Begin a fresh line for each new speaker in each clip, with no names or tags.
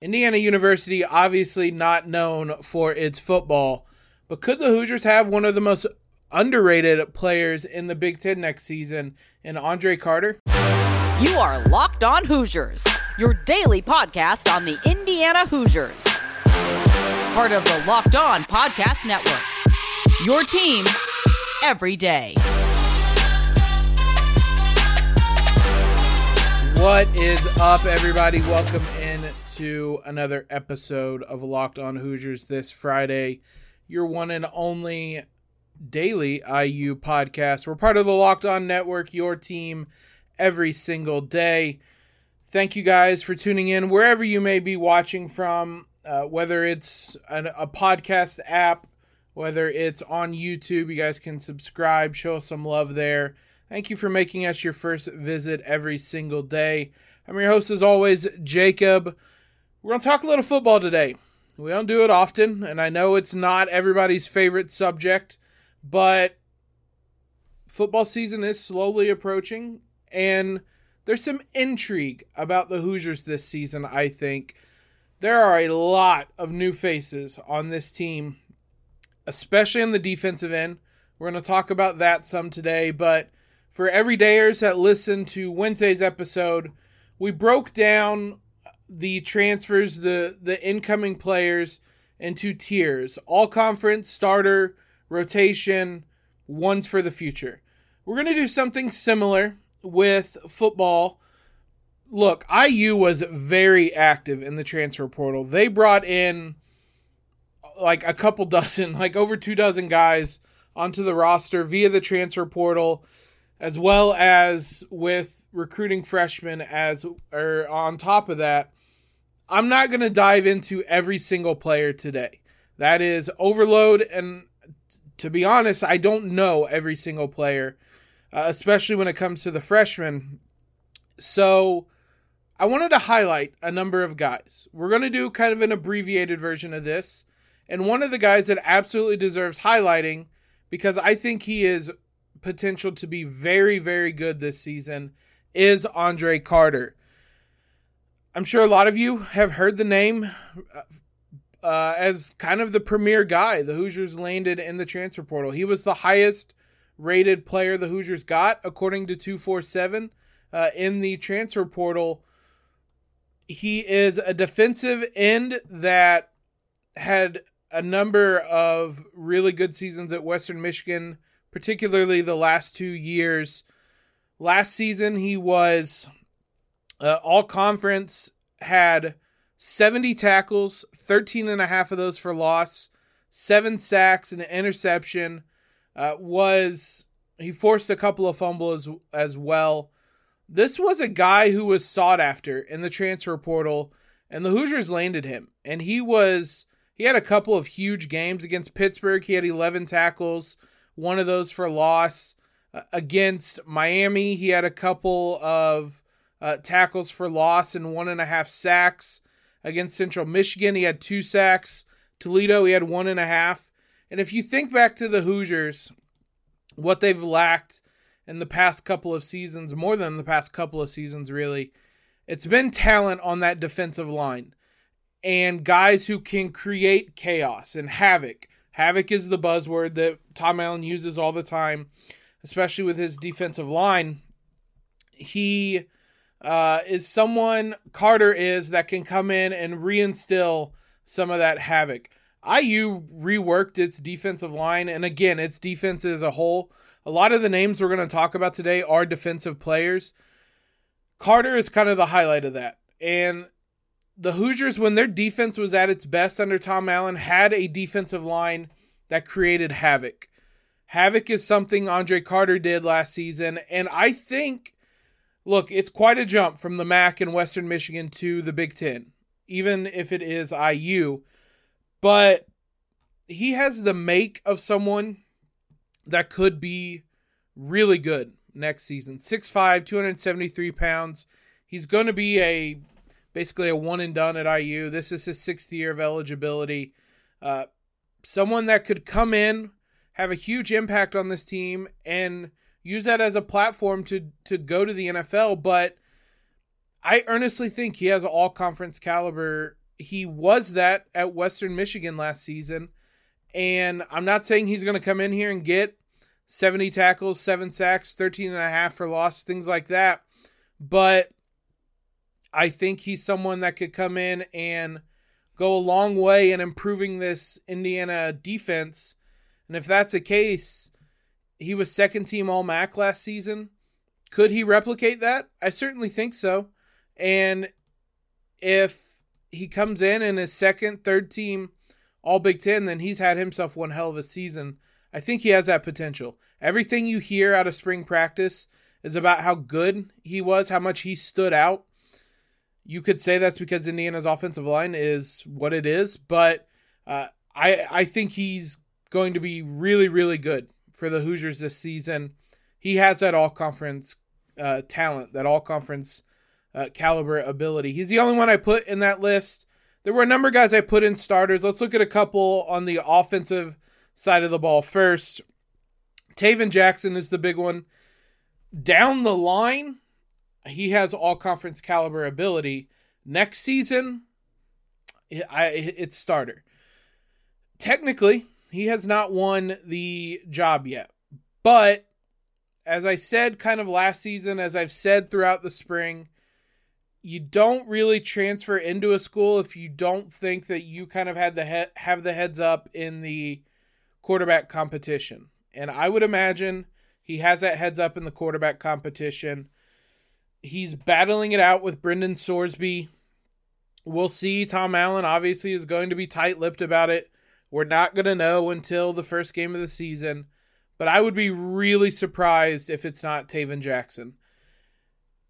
Indiana University, obviously not known for its football, but could the Hoosiers have one of the most underrated players in the Big Ten next season in Andre Carter?
You are Locked On Hoosiers, your daily podcast on the Indiana Hoosiers. Part of the Locked On Podcast Network. Your team every day.
What is up, everybody? Welcome to another episode of Locked On Hoosiers this Friday. Your one and only daily IU podcast. We're part of the Locked On Network, your team every single day. Thank you guys for tuning in wherever you may be watching from, uh, whether it's an, a podcast app, whether it's on YouTube. You guys can subscribe, show us some love there. Thank you for making us your first visit every single day. I'm your host, as always, Jacob. We're going to talk a little football today. We don't do it often, and I know it's not everybody's favorite subject, but football season is slowly approaching, and there's some intrigue about the Hoosiers this season, I think. There are a lot of new faces on this team, especially on the defensive end. We're going to talk about that some today, but for everydayers that listen to Wednesday's episode, we broke down the transfers, the the incoming players into tiers: all conference, starter, rotation, ones for the future. We're to do something similar with football. Look, IU was very active in the transfer portal. They brought in like a couple dozen, like over two dozen guys onto the roster via the transfer portal as well as with recruiting freshmen as or on top of that i'm not going to dive into every single player today. That is overload and to be honest i don't know every single player uh, especially when it comes to the freshmen. So i wanted to highlight a number of guys. We're going to do kind of an abbreviated version of this and one of the guys that absolutely deserves highlighting because i think he is potential to be very, very good this season is Andre Carter. I'm sure a lot of you have heard the name uh, as kind of the premier guy. The Hoosiers landed in the transfer portal. He was the highest rated player the Hoosiers got, according to 247, uh, in the transfer portal. He is a defensive end that had a number of really good seasons at Western Michigan particularly the last two years. Last season, he was uh, all conference, had 70 tackles, 13 and a half of those for loss, seven sacks, and an interception. Uh, was he forced a couple of fumbles as, as well. This was a guy who was sought after in the transfer portal, and the Hoosiers landed him. And he was he had a couple of huge games against Pittsburgh. He had 11 tackles, one of those for loss. Uh, against Miami, he had a couple of uh, tackles for loss and one and a half sacks. Against Central Michigan, he had two sacks. Toledo, he had one and a half. And if you think back to the Hoosiers, what they've lacked in the past couple of seasons, more than the past couple of seasons, really, it's been talent on that defensive line and guys who can create chaos and havoc Havoc is the buzzword that Tom Allen uses all the time, especially with his defensive line. He uh, is someone Carter is that can come in and reinstill some of that havoc. IU reworked its defensive line, and again, its defense as a whole. A lot of the names we're going to talk about today are defensive players. Carter is kind of the highlight of that. And the Hoosiers, when their defense was at its best under Tom Allen, had a defensive line that created havoc. Havoc is something Andre Carter did last season, and I think, look, it's quite a jump from the MAC in Western Michigan to the Big Ten, even if it is IU. But he has the make of someone that could be really good next season. 6'5, 273 pounds. He's going to be a basically a one and done at IU. This is his sixth year of eligibility. Uh, someone that could come in, have a huge impact on this team, and use that as a platform to to go to the NFL. But I earnestly think he has all conference caliber he was that at Western Michigan last season. And I'm not saying he's going to come in here and get 70 tackles, seven sacks, 13 and a half for loss, things like that. But I think he's someone that could come in and go a long way in improving this Indiana defense. And if that's the case, he was second team All MAC last season. Could he replicate that? I certainly think so. And if he comes in and is second, third team All Big Ten, then he's had himself one hell of a season. I think he has that potential. Everything you hear out of spring practice is about how good he was, how much he stood out. You could say that's because Indiana's offensive line is what it is, but uh, I I think he's going to be really really good for the Hoosiers this season. He has that all conference uh, talent, that all conference uh, caliber ability. He's the only one I put in that list. There were a number of guys I put in starters. Let's look at a couple on the offensive side of the ball first. Tayven Jackson is the big one. Down the line, he has all conference caliber ability. Next season, I, it's starter. Technically, he has not won the job yet. But as I said kind of last season, as I've said throughout the spring, you don't really transfer into a school if you don't think that you kind of had the he- have the heads up in the quarterback competition. And I would imagine he has that heads up in the quarterback competition. He's battling it out with Brendan Sorsby. We'll see. Tom Allen obviously is going to be tight lipped about it. We're not going to know until the first game of the season, but I would be really surprised if it's not Tayven Jackson.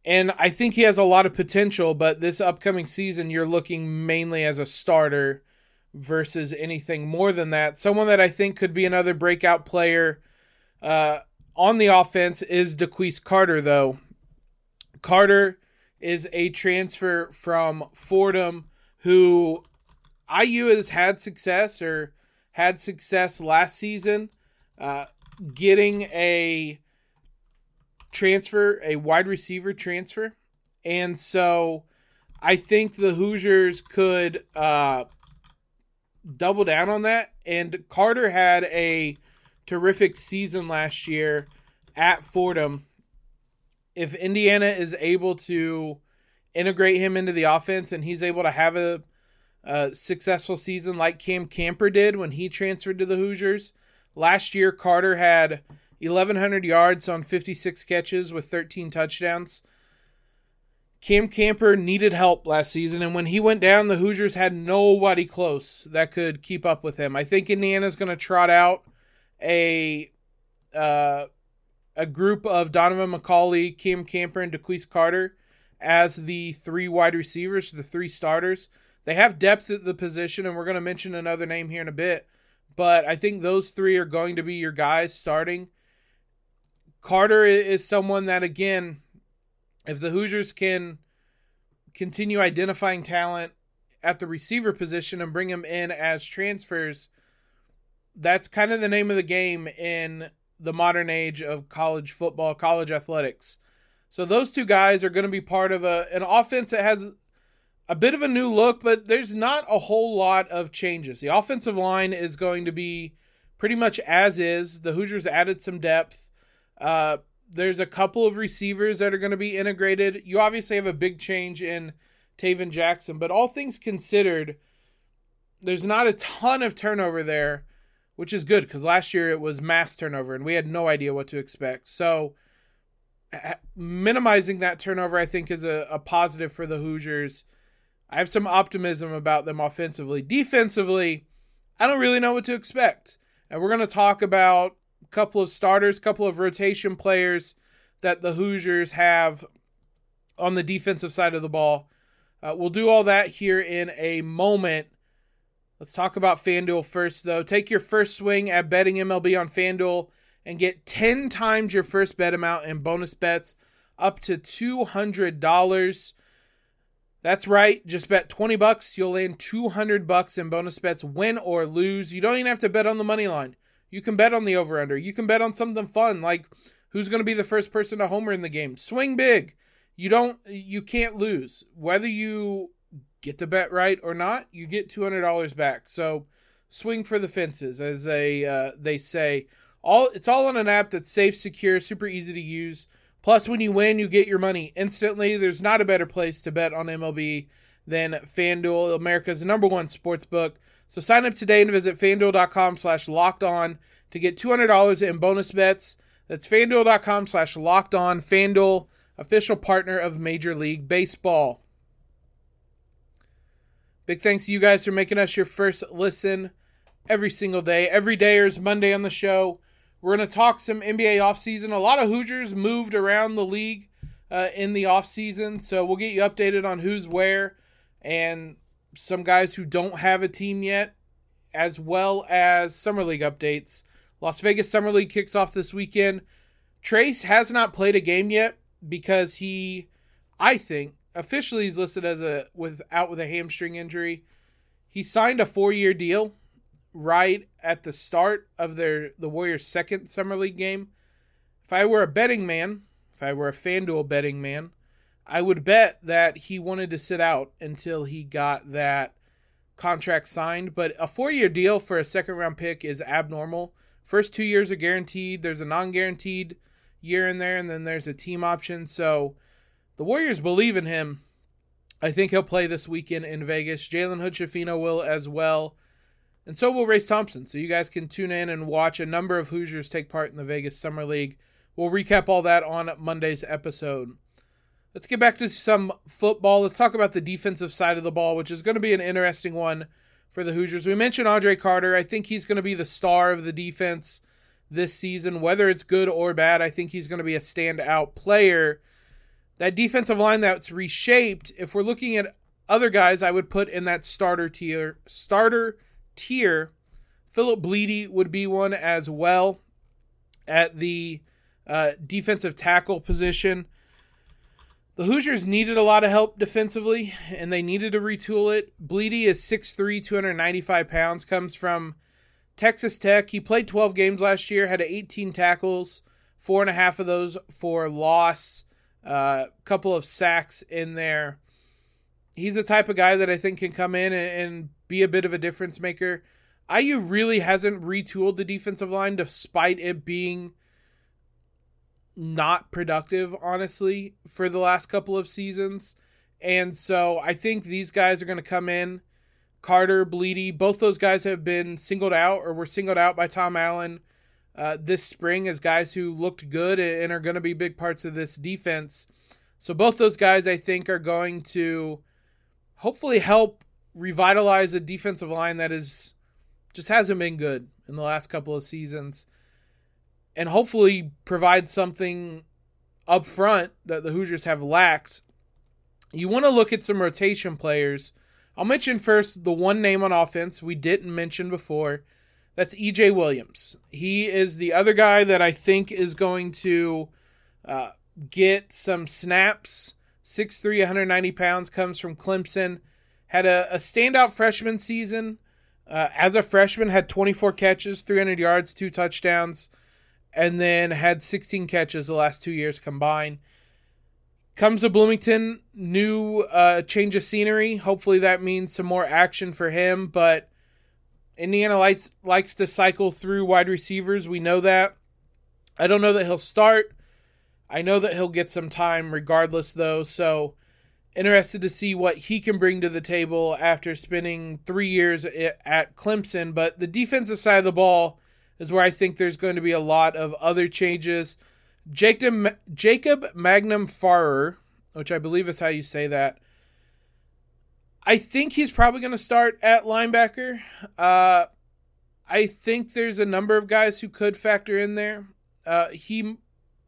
And I think he has a lot of potential, but this upcoming season, you're looking mainly as a starter versus anything more than that. Someone that I think could be another breakout player uh, on the offense is DeQuece Carter, though. Carter is a transfer from Fordham who IU has had success or had success last season uh, getting a transfer, a wide receiver transfer. And so I think the Hoosiers could uh, double down on that. And Carter had a terrific season last year at Fordham. If Indiana is able to integrate him into the offense and he's able to have a a successful season like Cam Camper did when he transferred to the Hoosiers. Last year, Carter had 1,100 yards on 56 catches with 13 touchdowns. Cam Camper needed help last season, and when he went down, the Hoosiers had nobody close that could keep up with him. I think Indiana's going to trot out a uh, a group of Donaven McCulley, Cam Camper, and DeQuece Carter as the three wide receivers, the three starters. They have depth at the position, and we're going to mention another name here in a bit. But I think those three are going to be your guys starting. Carter is someone that, again, if the Hoosiers can continue identifying talent at the receiver position and bring him in as transfers, that's kind of the name of the game in the modern age of college football, college athletics. So those two guys are going to be part of a an offense that has a bit of a new look, but there's not a whole lot of changes. The offensive line is going to be pretty much as is. The Hoosiers added some depth. Uh, there's a couple of receivers that are going to be integrated. You obviously have a big change in Tayven Jackson, but all things considered, there's not a ton of turnover there, which is good because last year it was mass turnover and we had no idea what to expect. So, minimizing that turnover, I think, is a, a positive for the Hoosiers. I have some optimism about them offensively. Defensively, I don't really know what to expect. And we're going to talk about a couple of starters, a couple of rotation players that the Hoosiers have on the defensive side of the ball. Uh, we'll do all that here in a moment. Let's talk about FanDuel first, though. Take your first swing at betting MLB on FanDuel and get 10 times your first bet amount in bonus bets up to $200. That's right. Just bet 20 bucks. You'll land 200 bucks in bonus bets, win or lose. You don't even have to bet on the money line. You can bet on the over under. You can bet on something fun like who's going to be the first person to homer in the game. Swing big. You don't you can't lose. Whether you get the bet right or not, you get two hundred dollars back. So swing for the fences, as they uh, they say. All it's all on an app that's safe, secure, super easy to use. Plus, when you win, you get your money instantly. There's not a better place to bet on MLB than FanDuel, America's number one sports book. So sign up today and visit fanduel.com slash locked on to get $200 in bonus bets. That's fanduel.com slash locked on. FanDuel, official partner of Major League Baseball. Big thanks to you guys for making us your first listen every single day. Every day is Monday on the show. We're going to talk some NBA offseason. A lot of Hoosiers moved around the league uh, in the offseason, so we'll get you updated on who's where and some guys who don't have a team yet, as well as Summer League updates. Las Vegas Summer League kicks off this weekend. Trayce has not played a game yet because he, I think, officially is listed as a with out with a hamstring injury. He signed a four year deal right at the start of their the Warriors' second summer league game. If I were a betting man, if I were a FanDuel betting man, I would bet that he wanted to sit out until he got that contract signed. But a four year deal for a second round pick is abnormal. First two years are guaranteed. There's a non guaranteed year in there, and then there's a team option. So the Warriors believe in him. I think he'll play this weekend in Vegas. Jalen Hood will as well. And so will Race Thompson. So you guys can tune in and watch a number of Hoosiers take part in the Vegas Summer League. We'll recap all that on Monday's episode. Let's get back to some football. Let's talk about the defensive side of the ball, which is going to be an interesting one for the Hoosiers. We mentioned Andre Carter. I think he's going to be the star of the defense this season, whether it's good or bad. I think he's going to be a standout player that defensive line that's reshaped, if we're looking at other guys I would put in that starter tier, starter tier, Philip Blidi would be one as well at the uh, defensive tackle position. The Hoosiers needed a lot of help defensively, and they needed to retool it. Blidi is 6'3", 295 pounds, comes from Texas Tech. He played 12 games last year, had 18 tackles, four and a half of those for loss a uh, couple of sacks in there. He's the type of guy that I think can come in and, and be a bit of a difference maker. IU really hasn't retooled the defensive line despite it being not productive, honestly, for the last couple of seasons. And so I think these guys are going to come in. Carter, Blidi, both those guys have been singled out or were singled out by Tom Allen uh, this spring as guys who looked good and are going to be big parts of this defense. So both those guys, I think, are going to hopefully help revitalize a defensive line that is just hasn't been good in the last couple of seasons, and hopefully provide something up front that the Hoosiers have lacked. You want to look at some rotation players. I'll mention first the one name on offense we didn't mention before that's EJ Williams. He is the other guy that I think is going to uh, get some snaps. 6'3, 190 pounds, comes from Clemson. Had a, a standout freshman season. Uh, as a freshman, had 24 catches, 300 yards, two touchdowns, and then had 16 catches the last two years combined. Comes to Bloomington, new uh, change of scenery. Hopefully that means some more action for him, but Indiana likes likes to cycle through wide receivers. We know that. I don't know that he'll start. I know that he'll get some time regardless though. So interested to see what he can bring to the table after spending 3 years at Clemson, but the defensive side of the ball is where I think there's going to be a lot of other changes. Jacob Jacob Magnum-Farrar, which I believe is how you say that, I think he's probably going to start at linebacker. Uh, I think there's a number of guys who could factor in there. Uh, he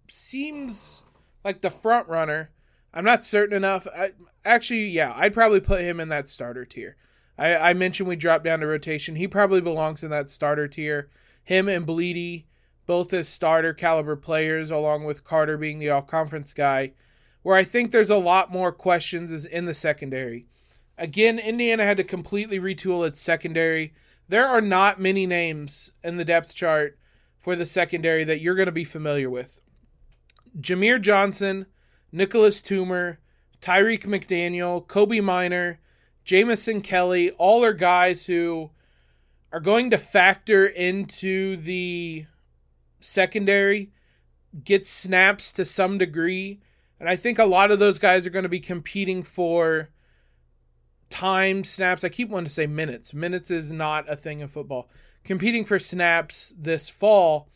seems like the front runner. I'm not certain enough. I, actually, yeah, I'd probably put him in that starter tier. I, I mentioned we dropped down to rotation. He probably belongs in that starter tier. Him and Blidi, both as starter caliber players, along with Carter being the all conference guy. Where I think there's a lot more questions is in the secondary. Again, Indiana had to completely retool its secondary. There are not many names in the depth chart for the secondary that you're going to be familiar with. Jamier Johnson, Nicolas Toomer, Tyrik McDaniel, Kobee Minor, Jamison Kelly, all are guys who are going to factor into the secondary, get snaps to some degree. And I think a lot of those guys are going to be competing for time snaps. I keep wanting to say minutes. Minutes is not a thing in football. Competing for snaps this fall.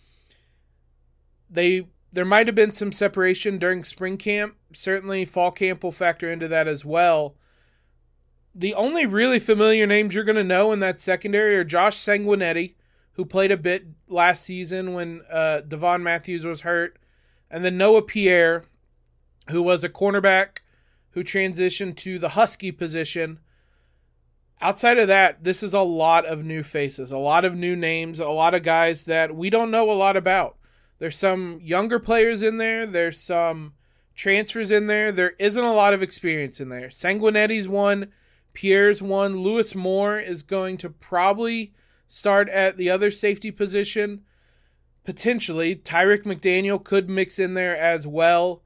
They there might have been some separation during spring camp. Certainly fall camp will factor into that as well. The only really familiar names you're going to know in that secondary are Josh Sanguinetti, who played a bit last season when uh, Devon Matthews was hurt, and then Noah Pierre, who was a cornerback who transitioned to the Husky position outside of that, this is a lot of new faces, a lot of new names, a lot of guys that we don't know a lot about. There's some younger players in there, there's some transfers in there. There isn't a lot of experience in there. Sanguinetti's one, Pierre's one, Lewis Moore is going to probably start at the other safety position. Potentially, Tyrik McDaniel could mix in there as well.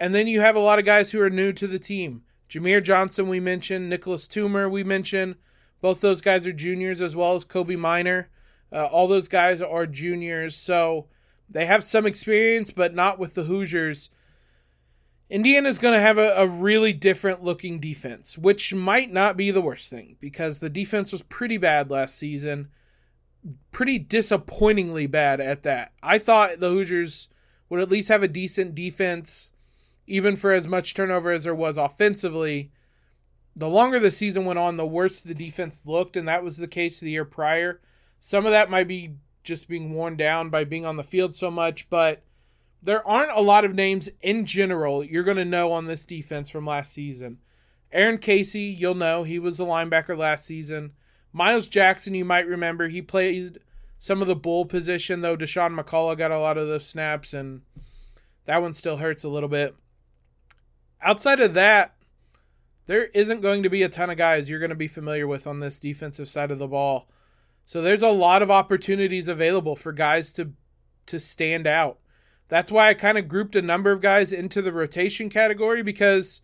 And then you have a lot of guys who are new to the team. Jamier Johnson, we mentioned. Nicolas Toomer, we mentioned. Both those guys are juniors, as well as Kobee Minor. Uh, all those guys are juniors. So they have some experience, but not with the Hoosiers. Indiana's going to have a, a, really different looking defense, which might not be the worst thing because the defense was pretty bad last season. Pretty disappointingly bad at that. I thought the Hoosiers would at least have a decent defense even for as much turnover as there was offensively, the longer the season went on, the worse the defense looked, and that was the case the year prior. Some of that might be just being worn down by being on the field so much, but there aren't a lot of names in general you're going to know on this defense from last season. Aaron Casey, you'll know, he was a linebacker last season. Myles Jackson, you might remember, he played some of the bull position, though Dasan McCullough got a lot of those snaps, and that one still hurts a little bit outside of that, there isn't going to be a ton of guys you're going to be familiar with on this defensive side of the ball. So there's a lot of opportunities available for guys to to stand out. That's why I kind of grouped a number of guys into the rotation category because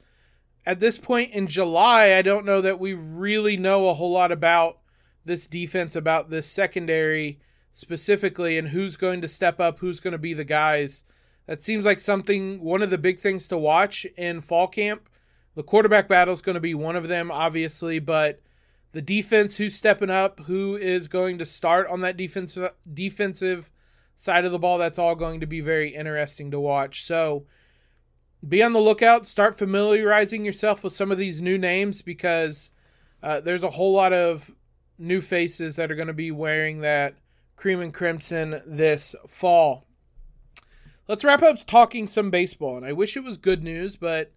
at this point in July, I don't know that we really know a whole lot about this defense, about this secondary specifically, and who's going to step up, who's going to be the guys that seems like something, one of the big things to watch in fall camp. The quarterback battle is going to be one of them, obviously, but the defense, who's stepping up, who is going to start on that defensive defensive side of the ball, that's all going to be very interesting to watch. So be on the lookout. Start familiarizing yourself with some of these new names because uh, there's a whole lot of new faces that are going to be wearing that cream and crimson this fall let's wrap up talking some baseball. And I wish it was good news, but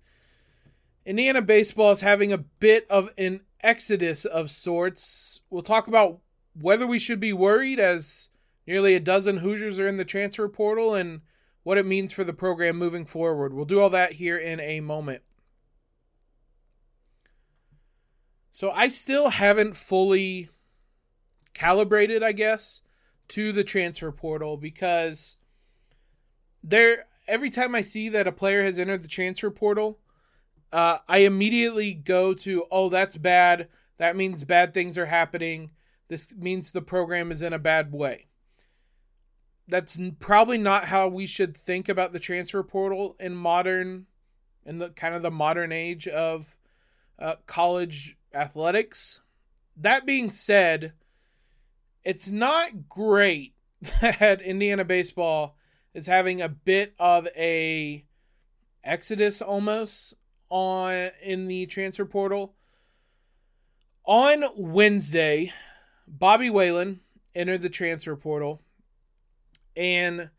Indiana baseball is having a bit of an exodus of sorts. We'll talk about whether we should be worried as nearly a dozen Hoosiers are in the transfer portal and what it means for the program moving forward. We'll do all that here in a moment. So I still haven't fully calibrated, I guess, to the transfer portal because there every time I see that a player has entered the transfer portal, uh, I immediately go to, oh, that's bad. That means bad things are happening. This means the program is in a bad way. That's probably not how we should think about the transfer portal in modern, in the kind of the modern age of uh, college athletics. That being said, it's not great that Indiana baseball is having a bit of a exodus almost on in the transfer portal. On Wednesday, Bobby Whalen entered the transfer portal and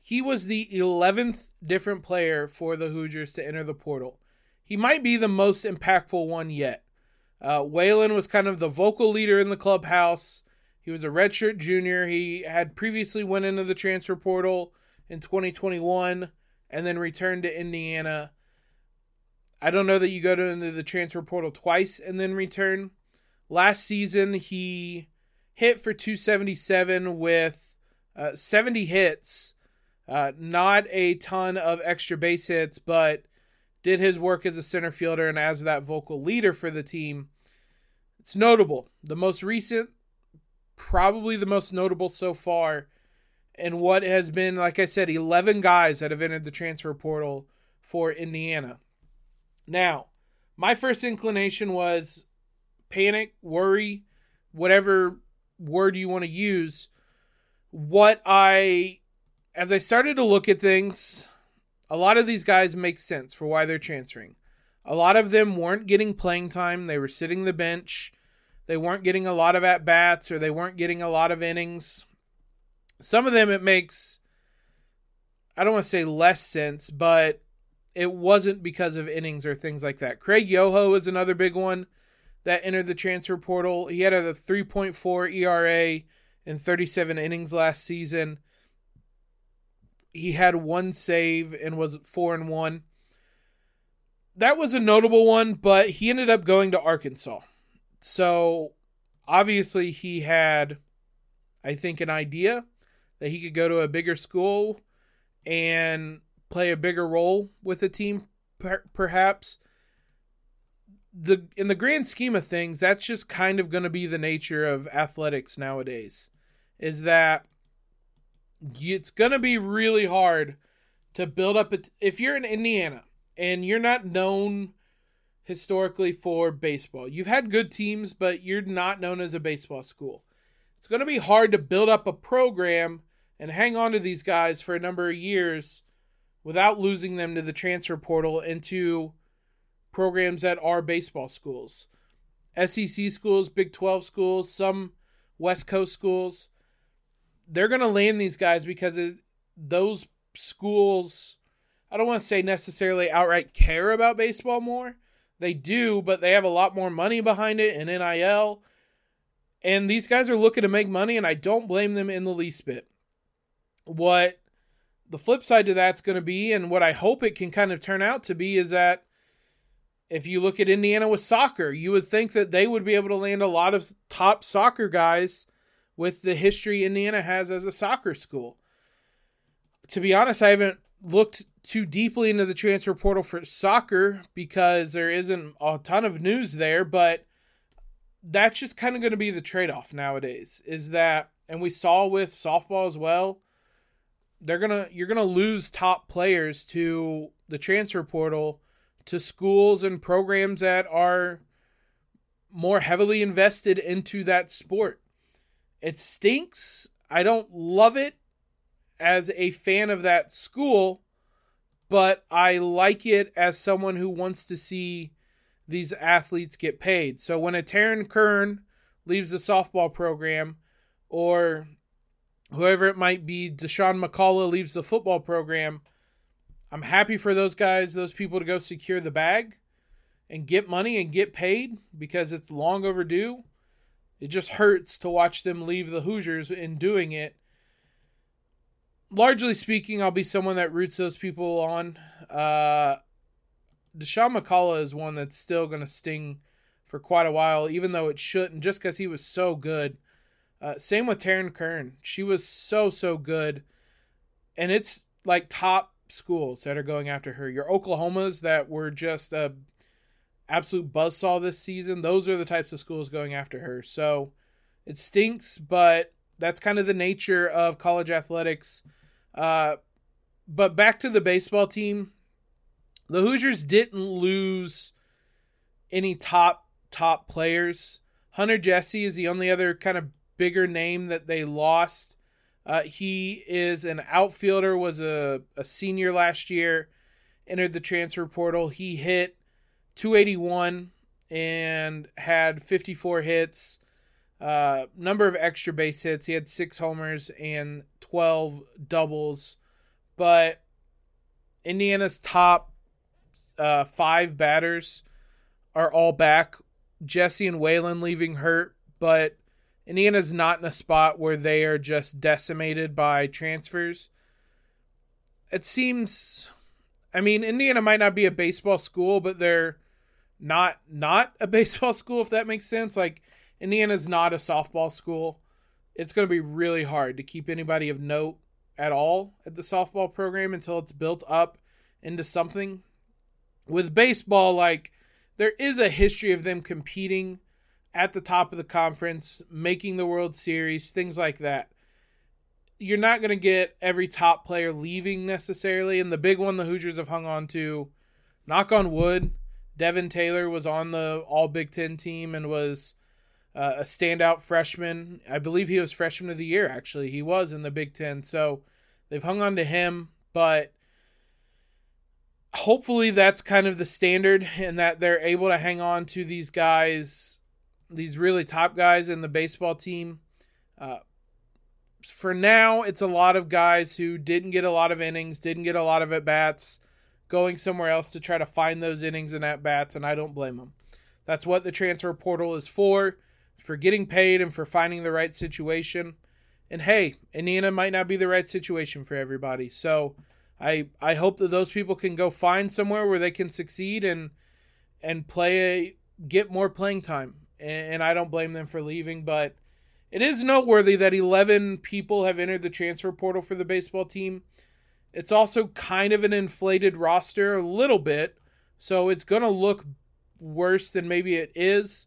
he was the 11th different player for the Hoosiers to enter the portal. He might be the most impactful one yet. Uh, Whalen was kind of the vocal leader in the clubhouse. He was a redshirt junior. He had previously went into the transfer portal in 2021 and then returned to Indiana. I don't know that you go to into the transfer portal twice and then return. Last season, he hit for 277 with uh, 70 hits. Uh, not a ton of extra base hits, but did his work as a center fielder and as that vocal leader for the team. It's notable. The most recent, probably the most notable so far, and what has been, like I said, 11 guys that have entered the transfer portal for Indiana. Now, my first inclination was panic, worry, whatever word you want to use. What I, as I started to look at things, a lot of these guys make sense for why they're transferring. A lot of them weren't getting playing time. They were sitting the bench. They weren't getting a lot of at bats or they weren't getting a lot of innings. Some of them it makes I don't want to say less sense, but it wasn't because of innings or things like that. Craig Yoho is another big one that entered the transfer portal. He had a 3.4 ERA in 37 innings last season. He had one save and was 4 and 1 that was a notable one, but he ended up going to Arkansas. So obviously he had, I think, an idea that he could go to a bigger school and play a bigger role with the team, per- perhaps. The in the grand scheme of things, that's just kind of going to be the nature of athletics nowadays. Is that it's going to be really hard to build up. A t- if you're in Indiana and you're not known historically for baseball. You've had good teams, but you're not known as a baseball school. It's going to be hard to build up a program and hang on to these guys for a number of years without losing them to the transfer portal into programs that are baseball schools. SEC schools, Big 12 schools, some West Coast schools. They're going to land these guys because those schools I don't want to say necessarily outright care about baseball more. They do, but they have a lot more money behind it and NIL. And these guys are looking to make money, and I don't blame them in the least bit. What the flip side to that's going to be, and what I hope it can kind of turn out to be, is that if you look at Indiana with soccer, you would think that they would be able to land a lot of top soccer guys with the history Indiana has as a soccer school. To be honest, I haven't looked too deeply into the transfer portal for soccer because there isn't a ton of news there, but that's just kind of going to be the trade off nowadays. Is that, and we saw with softball as well, they're gonna you're gonna lose top players to the transfer portal to schools and programs that are more heavily invested into that sport. It stinks. I don't love it as a fan of that school, but I like it as someone who wants to see these athletes get paid. So when a Taryn Kern leaves the softball program, or whoever it might be, Dasan McCullough leaves the football program, I'm happy for those guys, those people to go secure the bag and get money and get paid because it's long overdue. It just hurts to watch them leave the Hoosiers in doing it largely speaking, I'll be someone that roots those people on. Uh, Dasan McCullough is one that's still going to sting for quite a while, even though it shouldn't, just because he was so good. Uh, same with Taryn Kern. She was so, so good. And it's like top schools that are going after her. Your Oklahomas that were just a absolute buzzsaw this season, those are the types of schools going after her. So it stinks, but that's kind of the nature of college athletics. Uh, but back to the baseball team, the Hoosiers didn't lose any top top players. Hunter Jessee is the only other kind of bigger name that they lost. Uh, he is an outfielder, was a, a senior last year, entered the transfer portal. He hit 281 and had 54 hits, uh, number of extra base hits. He had six homers and 12 doubles. But Indiana's top uh, five batters are all back. Jessee and Whalen leaving hurt, but Indiana's not in a spot where they are just decimated by transfers. It seems I mean, Indiana might not be a baseball school, but they're not not a baseball school if that makes sense. Like Indiana's not a softball school. It's going to be really hard to keep anybody of note at all at the softball program until it's built up into something. With baseball, like there is a history of them competing at the top of the conference, making the World Series, things like that. You're not going to get every top player leaving necessarily. And the big one the Hoosiers have hung on to, knock on wood, Devin Taylor was on the All Big Ten team and was uh, a standout freshman. I believe he was freshman of the year, actually. He was in the Big Ten. So they've hung on to him, but hopefully that's kind of the standard and that they're able to hang on to these guys, these really top guys in the baseball team. Uh, for now, it's a lot of guys who didn't get a lot of innings, didn't get a lot of at bats, going somewhere else to try to find those innings and at bats, and I don't blame them. That's what the transfer portal is for, for getting paid and for finding the right situation. And hey, Indiana might not be the right situation for everybody. So, I I hope that those people can go find somewhere where they can succeed and and play a, get more playing time. And, I don't blame them for leaving, but it is noteworthy that 11 people have entered the transfer portal for the baseball team. It's also kind of an inflated roster a little bit, so it's going to look worse than maybe it is.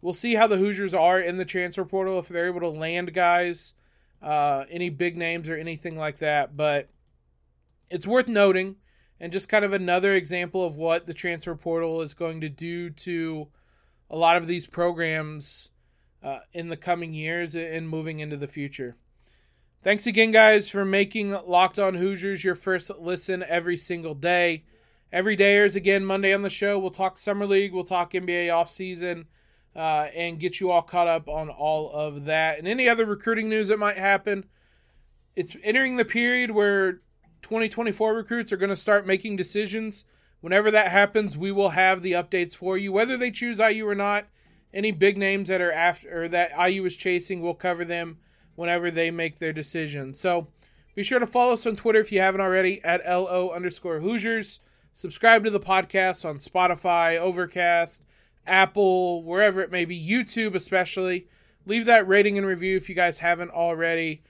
We'll see how the Hoosiers are in the transfer portal if they're able to land guys, uh, any big names or anything like that. But it's worth noting and just kind of another example of what the transfer portal is going to do to a lot of these programs uh, in the coming years and moving into the future. Thanks again, guys, for making Locked On Hoosiers your first listen every single day. Every day is again Monday on the show. We'll talk Summer League, we'll talk NBA offseason, uh, and get you all caught up on all of that and any other recruiting news that might happen. It's entering the period where 2024 recruits are going to start making decisions. Whenever that happens, we will have the updates for you, whether they choose IU or not. Any big names that are after or that IU is chasing, we'll cover them whenever they make their decision. So be sure to follow us on Twitter if you haven't already at LO underscore Hoosiers. Subscribe to the podcast on Spotify, Overcast, Apple, wherever it may be, YouTube especially. Leave that rating and review if you guys haven't already.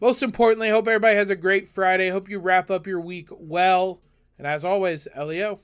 Most importantly, hope everybody has a great Friday. Hope you wrap up your week well. And as always, LEO.